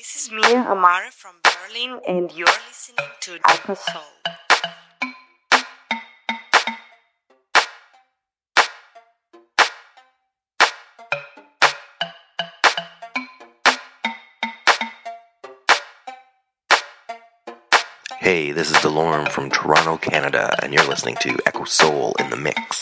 This is Mia Amara from Berlin, and you're listening to Echo Soul. Hey, this is DeLorme from Toronto, Canada, and you're listening to Echo Soul in the Mix.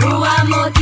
Who am amor